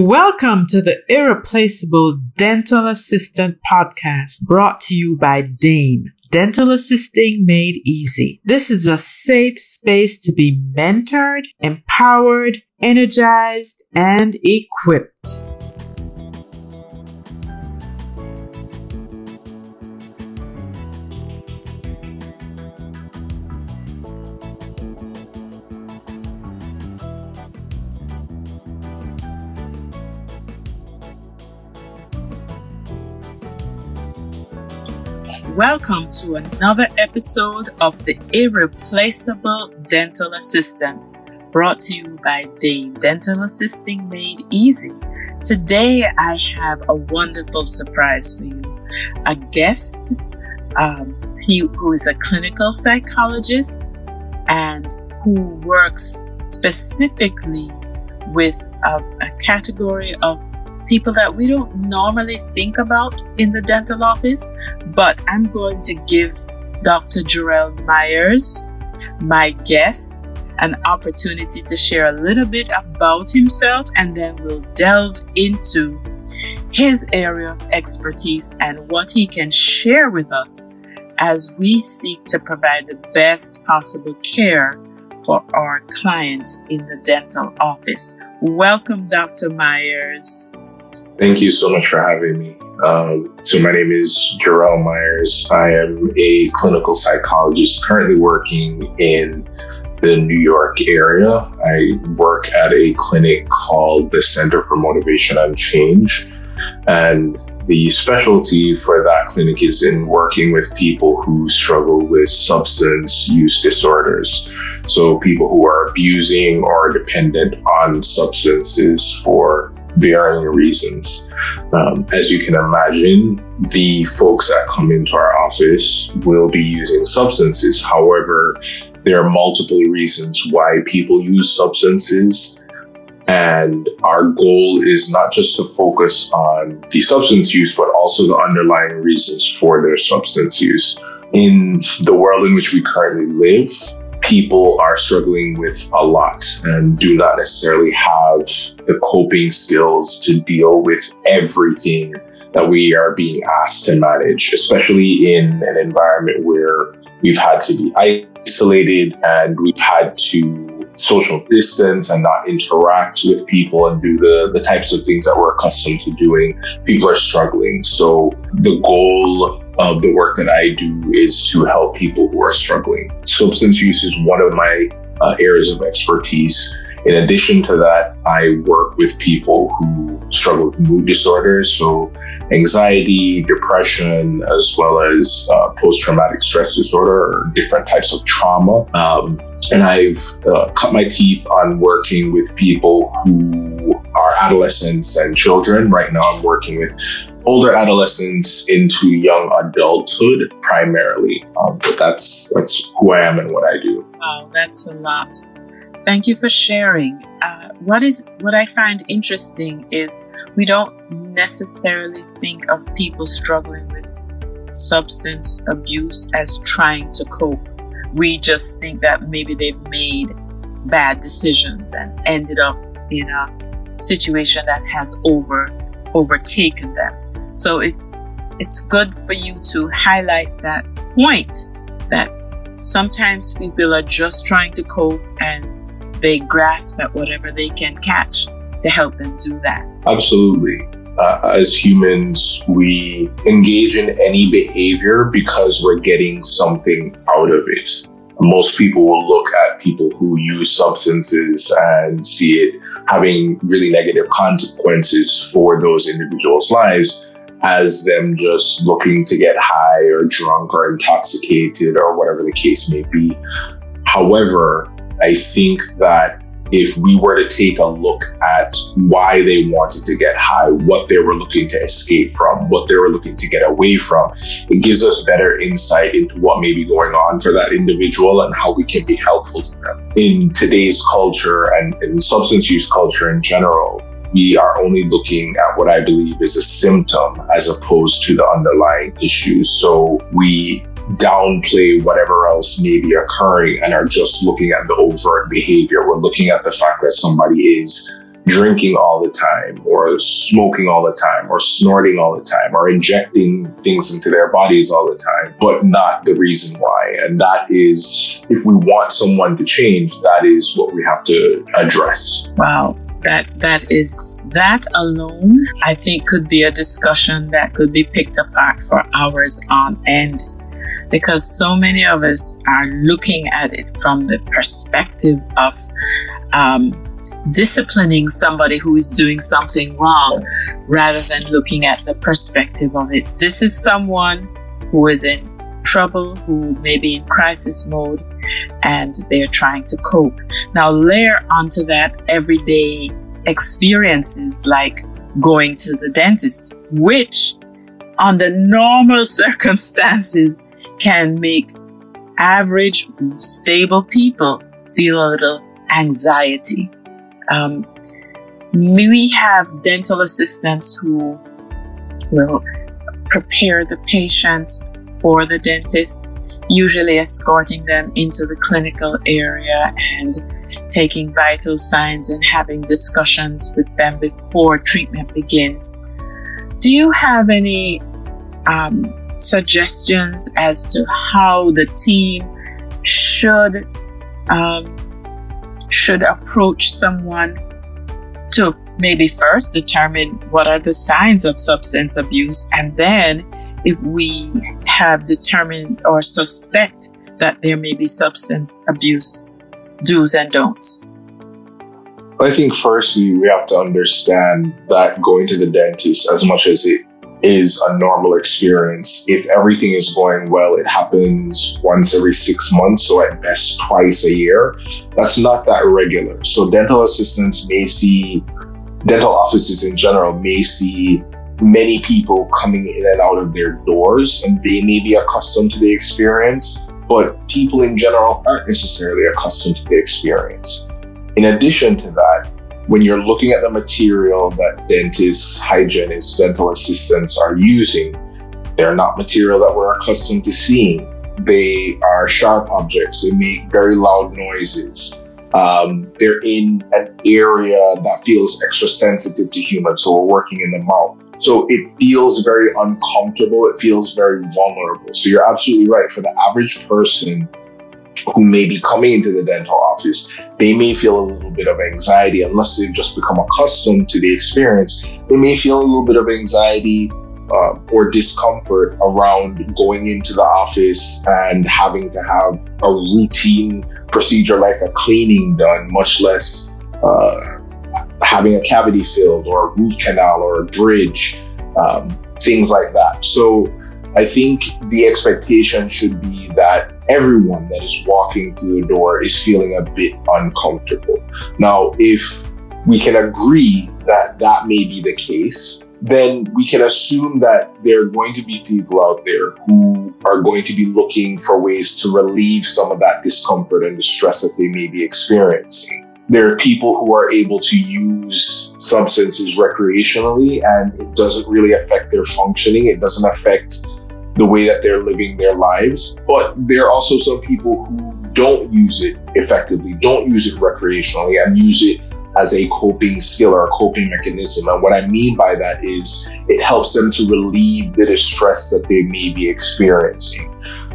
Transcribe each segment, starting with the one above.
Welcome to the Irreplaceable Dental Assistant Podcast brought to you by DAME. Dental Assisting Made Easy. This is a safe space to be mentored, empowered, energized, and equipped. Welcome to another episode of the Irreplaceable Dental Assistant, brought to you by DAME Dental Assisting Made Easy. Today, I have a wonderful surprise for you. A guest, um, he who is a clinical psychologist and who works specifically with a, a category of people that we don't normally think about in the dental office, but I'm going to give Dr. Jarell Myers, my guest, an opportunity to share a little bit about himself and then we'll delve into his area of expertise and what he can share with us as we seek to provide the best possible care for our clients in the dental office. Welcome, Dr. Myers. Thank you so much for having me. Um, so, my name is Jarell Myers. I am a clinical psychologist currently working in the New York area. I work at a clinic called the Center for Motivation and Change. And the specialty for that clinic is in working with people who struggle with substance use disorders. So, people who are abusing or dependent on substances for varying reasons. Um, as you can imagine, the folks that come into our office will be using substances. However, there are multiple reasons why people use substances. And our goal is not just to focus on the substance use, but also the underlying reasons for their substance use. In the world in which we currently live, people are struggling with a lot and do not necessarily have the coping skills to deal with everything that we are being asked to manage, especially in an environment where we've had to be isolated and we've had to social distance and not interact with people and do the, the types of things that we're accustomed to doing. People are struggling. So the goal of the work that I do is to help people who are struggling. Substance use is one of my uh, areas of expertise. In addition to that, I work with people who struggle with mood disorders, so anxiety, depression, as well as uh, post traumatic stress disorder or different types of trauma. Um, and I've uh, cut my teeth on working with people who are adolescents and children. Right now, I'm working with older adolescents into young adulthood primarily. Um, but that's that's who I am and what I do. Wow, that's a lot. Thank you for sharing. Uh, what is what I find interesting is we don't necessarily think of people struggling with substance abuse as trying to cope. We just think that maybe they've made bad decisions and ended up in a situation that has over overtaken them. So it's it's good for you to highlight that point that sometimes people are just trying to cope and they grasp at whatever they can catch to help them do that. Absolutely. Uh, as humans, we engage in any behavior because we're getting something out of it. Most people will look at people who use substances and see it having really negative consequences for those individuals' lives as them just looking to get high or drunk or intoxicated or whatever the case may be. However, I think that if we were to take a look at why they wanted to get high, what they were looking to escape from, what they were looking to get away from, it gives us better insight into what may be going on for that individual and how we can be helpful to them. In today's culture and in substance use culture in general, we are only looking at what I believe is a symptom as opposed to the underlying issue. So we downplay whatever else may be occurring and are just looking at the overt behavior. We're looking at the fact that somebody is drinking all the time or smoking all the time or snorting all the time or injecting things into their bodies all the time, but not the reason why. And that is, if we want someone to change, that is what we have to address. Wow. That that is that alone, I think, could be a discussion that could be picked apart for hours on end because so many of us are looking at it from the perspective of um, disciplining somebody who is doing something wrong rather than looking at the perspective of it. This is someone who is in trouble, who may be in crisis mode, and they're trying to cope. Now, layer onto that everyday experiences like going to the dentist, which under normal circumstances can make average, stable people feel a little anxiety. Um, we have dental assistants who will prepare the patients for the dentist, usually escorting them into the clinical area and taking vital signs and having discussions with them before treatment begins. Do you have any um, suggestions as to how the team should um, should approach someone to maybe first determine what are the signs of substance abuse and then if we have determined or suspect that there may be substance abuse do's and don'ts I think firstly we have to understand that going to the dentist as much as it is a normal experience. If everything is going well, it happens once every six months, so at best twice a year. That's not that regular. So dental assistants may see, dental offices in general may see many people coming in and out of their doors, and they may be accustomed to the experience, but people in general aren't necessarily accustomed to the experience. In addition to that, when you're looking at the material that dentists, hygienists, dental assistants are using, they're not material that we're accustomed to seeing. They are sharp objects. They make very loud noises. Um, they're in an area that feels extra sensitive to humans. So we're working in the mouth. So it feels very uncomfortable. It feels very vulnerable. So you're absolutely right. For the average person, who may be coming into the dental office, they may feel a little bit of anxiety unless they've just become accustomed to the experience. They may feel a little bit of anxiety uh, or discomfort around going into the office and having to have a routine procedure like a cleaning done, much less uh, having a cavity filled or a root canal or a bridge, um, things like that. So I think the expectation should be that everyone that is walking through the door is feeling a bit uncomfortable. Now, if we can agree that that may be the case, then we can assume that there are going to be people out there who are going to be looking for ways to relieve some of that discomfort and the stress that they may be experiencing. There are people who are able to use substances recreationally and it doesn't really affect their functioning. It doesn't affect the way that they're living their lives. But there are also some people who don't use it effectively, don't use it recreationally, and use it as a coping skill or a coping mechanism. And what I mean by that is it helps them to relieve the distress that they may be experiencing.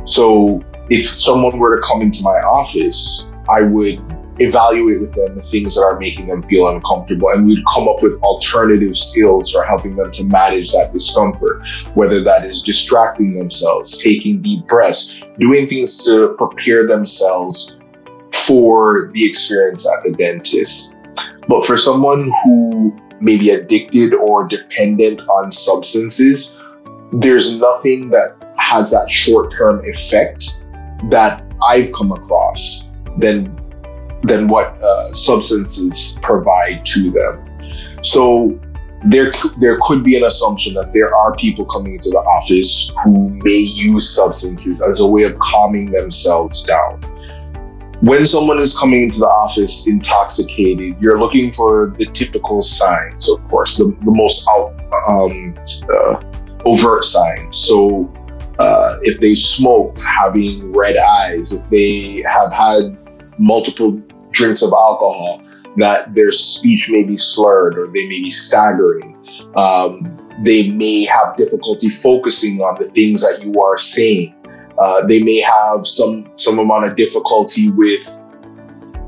So if someone were to come into my office, I would evaluate with them the things that are making them feel uncomfortable. And we'd come up with alternative skills for helping them to manage that discomfort whether that is distracting themselves taking deep breaths doing things to prepare themselves for the experience at the dentist. But for someone who may be addicted or dependent on substances there's nothing that has that short-term effect that I've come across than than what uh, substances provide to them. So there, there could be an assumption that there are people coming into the office who may use substances as a way of calming themselves down. When someone is coming into the office intoxicated, you're looking for the typical signs, of course, the, the most out, um, uh, overt signs. So, uh, if they smoke, having red eyes, if they have had multiple drinks of alcohol, that their speech may be slurred or they may be staggering. Um, they may have difficulty focusing on the things that you are saying. Uh, they may have some some amount of difficulty with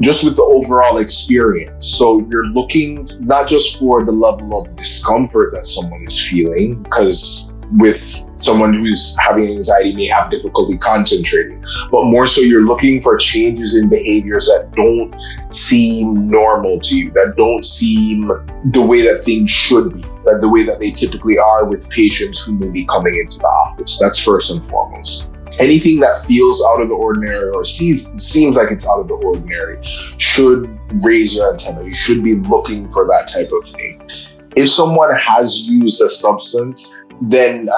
just with the overall experience. So you're looking not just for the level of discomfort that someone is feeling, because with someone who's having anxiety may have difficulty concentrating, but more so you're looking for changes in behaviors that don't seem normal to you, that don't seem the way that things should be, that the way that they typically are with patients who may be coming into the office. That's first and foremost anything that feels out of the ordinary or seems seems like it's out of the ordinary should raise your antenna. You should be looking for that type of thing. If someone has used a substance, then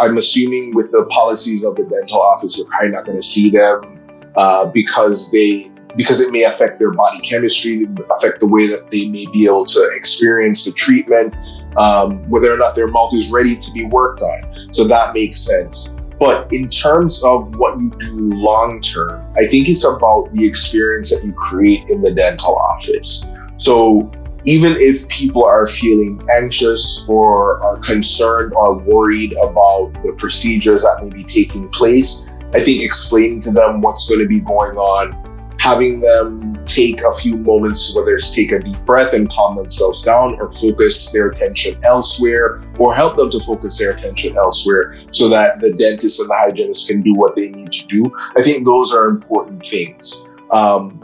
I'm assuming with the policies of the dental office, you're probably not going to see them uh, because they because it may affect their body chemistry, affect the way that they may be able to experience the treatment, um, whether or not their mouth is ready to be worked on. So that makes sense. But in terms of what you do long term, I think it's about the experience that you create in the dental office. So even if people are feeling anxious or are concerned or worried about the procedures that may be taking place, I think explaining to them what's going to be going on having them take a few moments, whether it's take a deep breath and calm themselves down or focus their attention elsewhere or help them to focus their attention elsewhere so that the dentist and the hygienist can do what they need to do. I think those are important things. Um,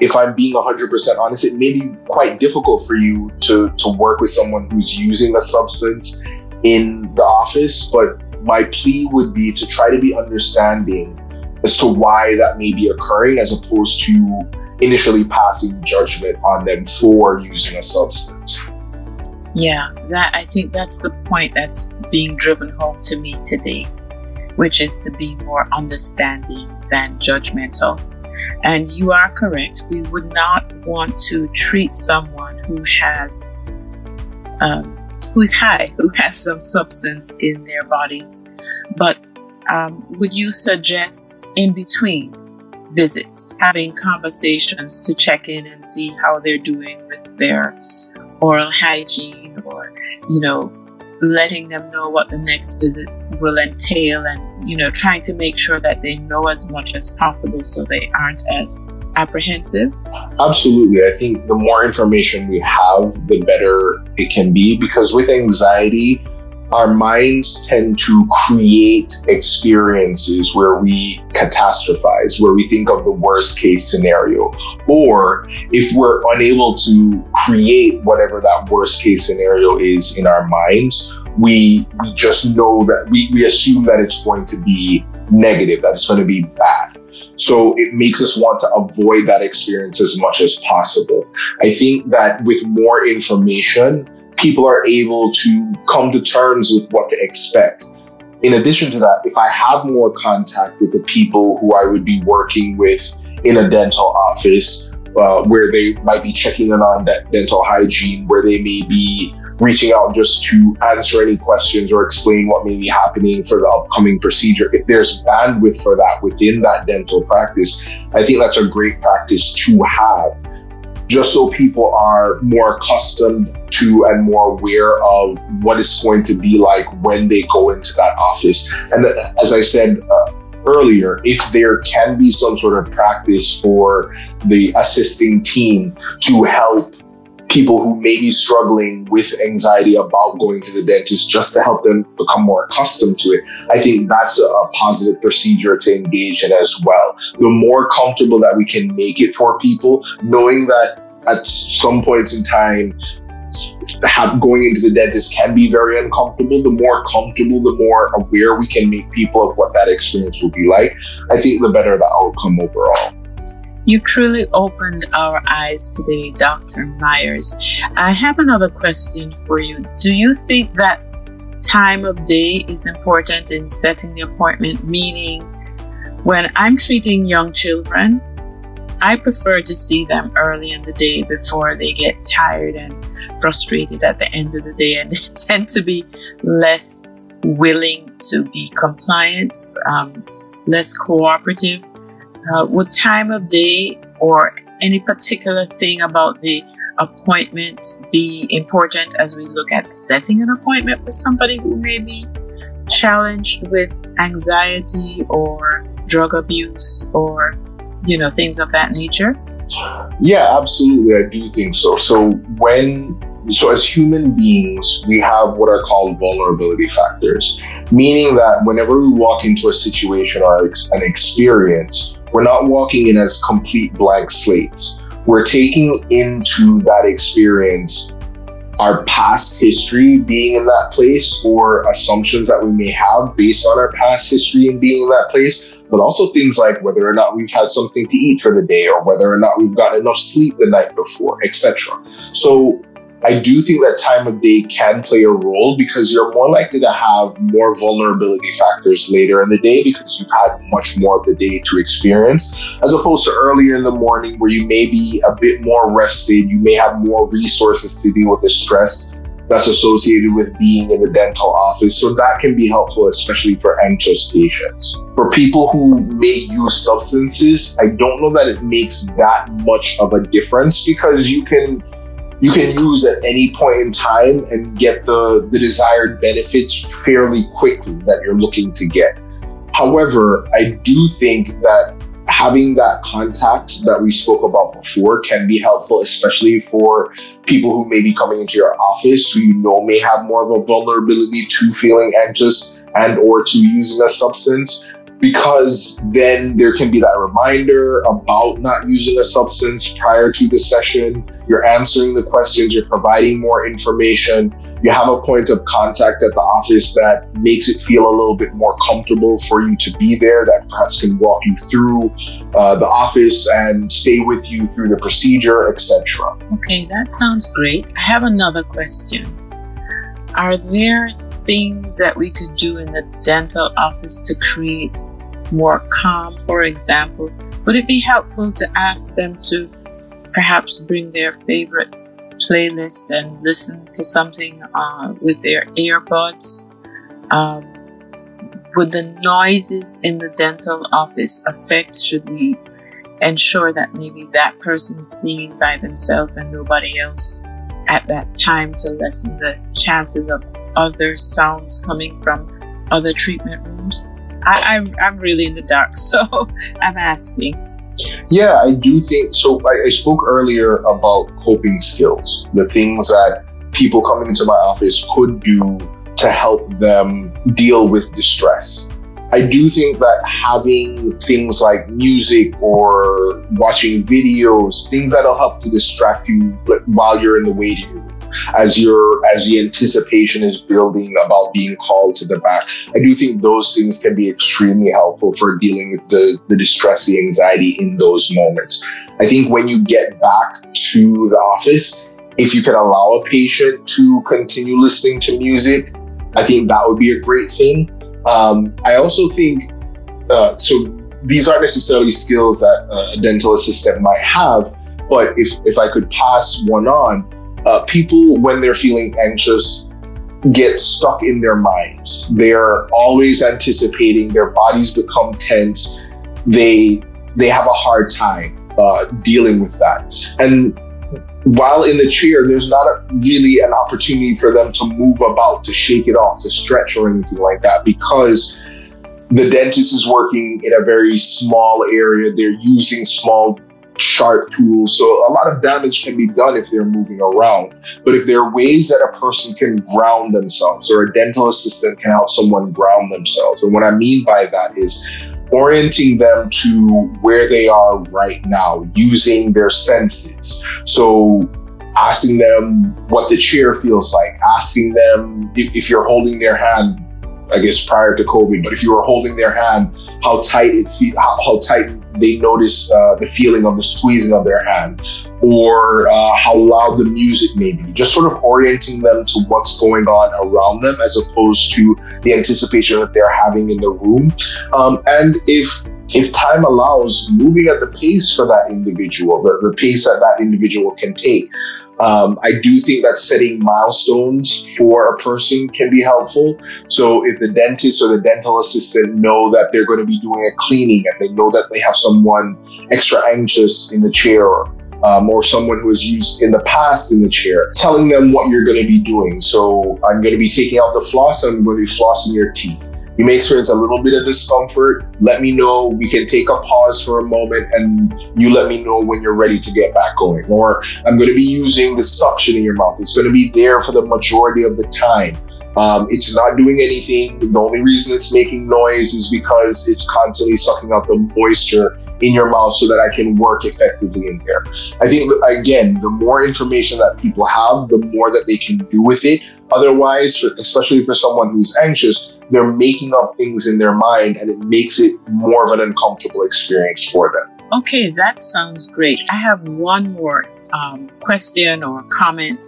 if I'm being 100% honest, it may be quite difficult for you to, to work with someone who's using a substance in the office, but my plea would be to try to be understanding as to why that may be occurring as opposed to initially passing judgment on them for using a substance. Yeah, that I think that's the point that's being driven home to me today, which is to be more understanding than judgmental. And you are correct. We would not want to treat someone who has um, who's high, who has some substance in their bodies, but um, would you suggest in between visits having conversations to check in and see how they're doing with their oral hygiene or, you know, letting them know what the next visit will entail and, you know, trying to make sure that they know as much as possible so they aren't as apprehensive? Absolutely. I think the more information we have, the better it can be because with anxiety, our minds tend to create experiences where we catastrophize, where we think of the worst case scenario. Or if we're unable to create whatever that worst case scenario is in our minds, we, we just know that we, we assume that it's going to be negative, that it's going to be bad. So it makes us want to avoid that experience as much as possible. I think that with more information, people are able to come to terms with what to expect. In addition to that, if I have more contact with the people who I would be working with in a dental office, uh, where they might be checking in on dental hygiene, where they may be reaching out just to answer any questions or explain what may be happening for the upcoming procedure. If there's bandwidth for that within that dental practice, I think that's a great practice to have just so people are more accustomed to and more aware of what it's going to be like when they go into that office. And as I said uh, earlier, if there can be some sort of practice for the assisting team to help people who may be struggling with anxiety about going to the dentist just to help them become more accustomed to it. I think that's a, positive procedure to engage in as well. The more comfortable that we can make it for people, knowing that at some points in time, have, going into the dentist can be very uncomfortable. The more comfortable, the more aware we can make people of what that experience will be like, I think the better the outcome overall. You've truly opened our eyes today, Dr. Myers. I have another question for you. Do you think that time of day is important in setting the appointment? Meaning, when I'm treating young children, I prefer to see them early in the day before they get tired and frustrated at the end of the day, and they tend to be less willing to be compliant, um, less cooperative. Uh, would time of day or any particular thing about the appointment be important as we look at setting an appointment with somebody who may be challenged with anxiety or drug abuse or you know things of that nature? Yeah absolutely. I do think so. So when so as human beings we have what are called vulnerability factors meaning that whenever we walk into a situation or an experience we're not walking in as complete blank slates we're taking into that experience our past history being in that place or assumptions that we may have based on our past history and being in that place, but also things like whether or not we've had something to eat for the day or whether or not we've gotten enough sleep the night before, etc. So I do think that time of day can play a role because you're more likely to have more vulnerability factors later in the day because you've had much more of the day to experience, as opposed to earlier in the morning where you may be a bit more rested, you may have more resources to deal with the stress that's associated with being in the dental office. So that can be helpful, especially for anxious patients. For people who may use substances, I don't know that it makes that much of a difference because you can you can use at any point in time and get the, the desired benefits fairly quickly that you're looking to get. However, I do think that having that contact that we spoke about before can be helpful, especially for people who may be coming into your office who you know may have more of a vulnerability to feeling anxious and or to using a substance because then there can be that reminder about not using a substance prior to the session. You're answering the questions, you're providing more information. You have a point of contact at the office that makes it feel a little bit more comfortable for you to be there, that perhaps can walk you through uh, the office and stay with you through the procedure, etc. Okay, that sounds great. I have another question. Are there things that we could do in the dental office to create more calm, for example? Would it be helpful to ask them to perhaps bring their favorite playlist and listen to something uh, with their earbuds? Um, would the noises in the dental office affect? Should we ensure that maybe that person is singing by themselves and nobody else at that time to lessen the chances of other sounds coming from other treatment rooms? I, am I'm, I'm really in the dark, so I'm asking. Yeah, I do think so. I, I spoke earlier about coping skills, the things that people coming into my office could do to help them deal with distress. I do think that having things like music or watching videos, things that'll help to distract you while you're in the waiting room, as your as the anticipation is building about being called to the back. I do think those things can be extremely helpful for dealing with the, the distress, the anxiety in those moments. I think when you get back to the office, if you can allow a patient to continue listening to music, I think that would be a great thing. Um, I also think uh, so. These aren't necessarily skills that a dental assistant might have, but if if I could pass one on, uh, people when they're feeling anxious get stuck in their minds. They're always anticipating. Their bodies become tense. They they have a hard time uh, dealing with that. And while in the chair, there's not a, really an opportunity for them to move about, to shake it off, to stretch or anything like that because the dentist is working in a very small area. They're using small, sharp tools. So a lot of damage can be done if they're moving around. But if there are ways that a person can ground themselves or a dental assistant can help someone ground themselves. And what I mean by that is orienting them to where they are right now using their senses. So asking them what the chair feels like, asking them if, if you're holding their hand, I guess prior to COVID, but if you were holding their hand, how tight it fe- how, how tight they notice uh, the feeling of the squeezing of their hand, or uh, how loud the music may be. Just sort of orienting them to what's going on around them, as opposed to the anticipation that they're having in the room. Um, and if if time allows, moving at the pace for that individual, the, the pace that that individual can take. Um, I do think that setting milestones for a person can be helpful. So if the dentist or the dental assistant know that they're going to be doing a cleaning and they know that they have someone extra anxious in the chair um, or someone who has used in the past in the chair, telling them what you're going to be doing. So I'm going to be taking out the floss, I'm going to be flossing your teeth. You may experience a little bit of discomfort. Let me know. We can take a pause for a moment and you let me know when you're ready to get back going. Or I'm going to be using the suction in your mouth. It's going to be there for the majority of the time. Um, it's not doing anything. The only reason it's making noise is because it's constantly sucking out the moisture in your mouth so that I can work effectively in there. I think, again, the more information that people have, the more that they can do with it. Otherwise, especially for someone who's anxious, they're making up things in their mind and it makes it more of an uncomfortable experience for them. Okay, that sounds great. I have one more um, question or comment.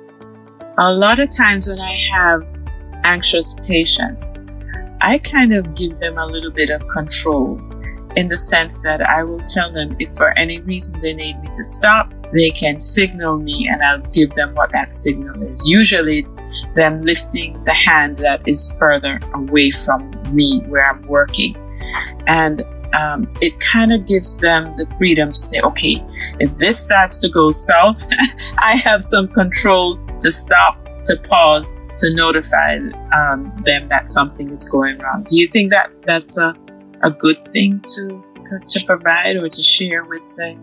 A lot of times when I have anxious patients, I kind of give them a little bit of control in the sense that I will tell them if for any reason they need me to stop, they can signal me and I'll give them what that signal is. Usually it's them lifting the hand that is further away from me where I'm working. And um, it kind of gives them the freedom to say, okay, if this starts to go south, I have some control to stop, to pause, to notify um, them that something is going wrong. Do you think that that's a, a good thing to to provide or to share with the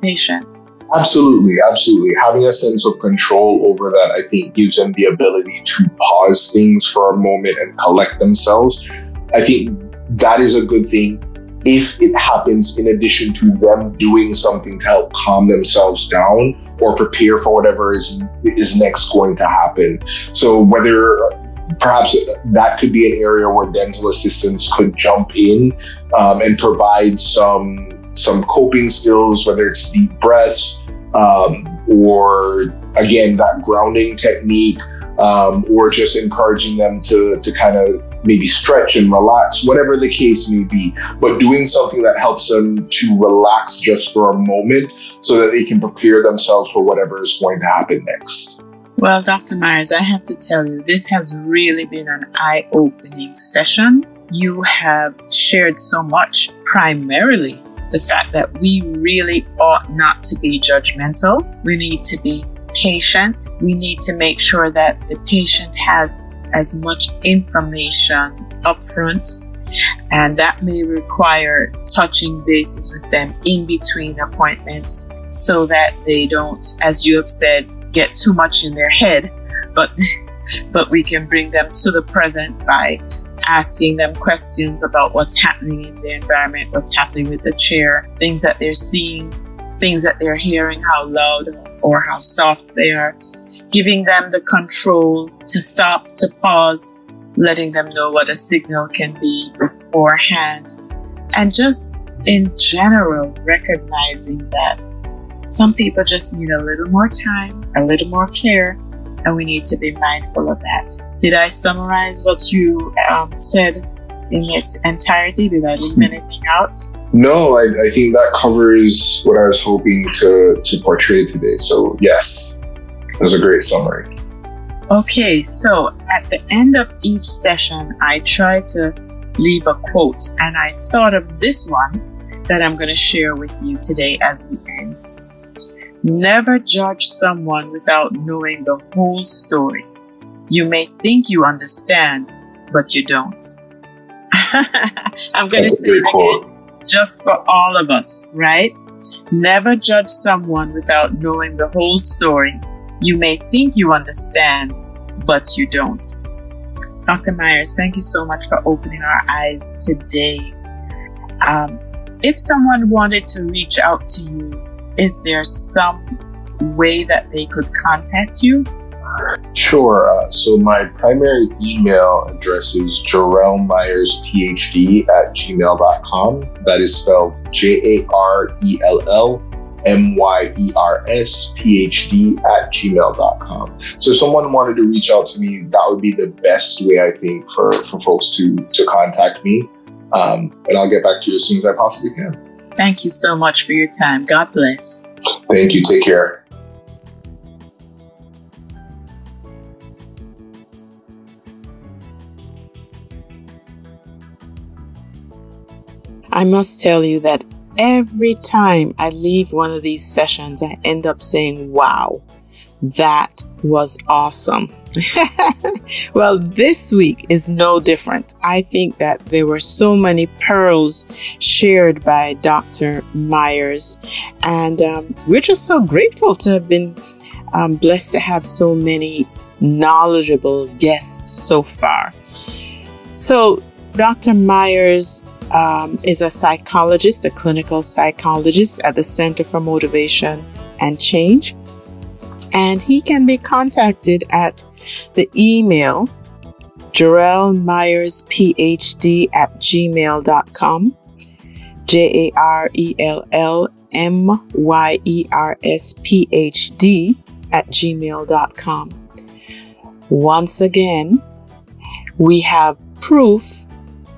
patient? Absolutely, absolutely. Having a sense of control over that, I think, gives them the ability to pause things for a moment and collect themselves. I think that is a good thing if it happens in addition to them doing something to help calm themselves down or prepare for whatever is is next going to happen. So whether perhaps that could be an area where dental assistants could jump in um, and provide some some coping skills, whether it's deep breaths um, or again that grounding technique, um, or just encouraging them to to kind of maybe stretch and relax, whatever the case may be. But doing something that helps them to relax just for a moment, so that they can prepare themselves for whatever is going to happen next. Well, Dr. Myers, I have to tell you, this has really been an eye opening session. You have shared so much, primarily the fact that we really ought not to be judgmental. We need to be patient. We need to make sure that the patient has as much information upfront, and that may require touching bases with them in between appointments so that they don't, as you have said, get too much in their head. But but we can bring them to the present by asking them questions about what's happening in the environment, what's happening with the chair, things that they're seeing, things that they're hearing, how loud or how soft they are, giving them the control to stop, to pause, letting them know what a signal can be beforehand, and just in general recognizing that some people just need a little more time, a little more care, and we need to be mindful of that. Did I summarize what you um, said in its entirety? Did I leave anything out? No, I, I, think that covers what I was hoping to, to portray today. So, yes, it was a great summary. Okay, so at the end of each session, I try to leave a quote, and I thought of this one that I'm going to share with you today as we end. Never judge someone without knowing the whole story. You may think you understand, but you don't. I'm going to say it again, just for all of us, right? Never judge someone without knowing the whole story. You may think you understand, but you don't. Dr. Myers, thank you so much for opening our eyes today. Um, if someone wanted to reach out to you is there some way that they could contact you? Sure. Uh, so my primary email address is Jarell Myers PhD at gmail.com. That is spelled J A R E L L M Y E R S P H D at gmail.com. So if someone wanted to reach out to me, that would be the best way, I think, for, for folks to, to contact me. Um, and I'll get back to you as soon as I possibly can. Thank you so much for your time. God bless. Thank you. Take care. I must tell you that every time I leave one of these sessions, I end up saying, wow, that was awesome. well, this week is no different. I think that there were so many pearls shared by Dr. Myers, and um, we're just so grateful to have been um, blessed to have so many knowledgeable guests so far. So, Dr. Myers um, is a psychologist, a clinical psychologist at the Center for Motivation and Change. And he can be contacted at the email Jarell Myers PhD at gmail.com. J A R E L L M Y E R S P H D at gmail.com. Once again, we have proof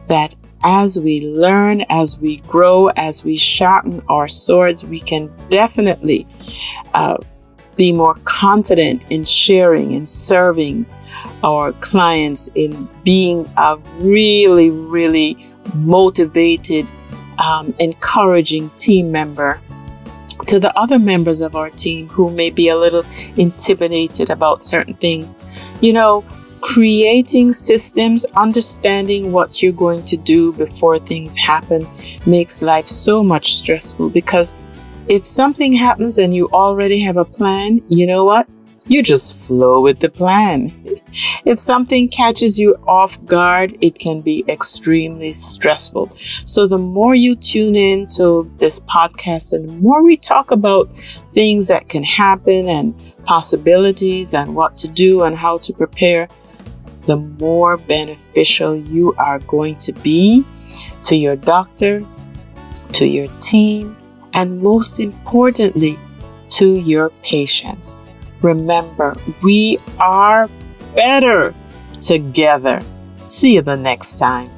that as we learn, as we grow, as we sharpen our swords, we can definitely uh, be more confident in sharing and serving our clients, in being a really, really motivated, um, encouraging team member to the other members of our team who may be a little intimidated about certain things. You know, creating systems, understanding what you're going to do before things happen makes life so much stressful because if something happens and you already have a plan, you know what? You just flow with the plan. If something catches you off guard, it can be extremely stressful. So the more you tune in to this podcast and the more we talk about things that can happen and possibilities and what to do and how to prepare, the more beneficial you are going to be to your doctor, to your team, and most importantly, to your patients. Remember, we are better together. See you the next time.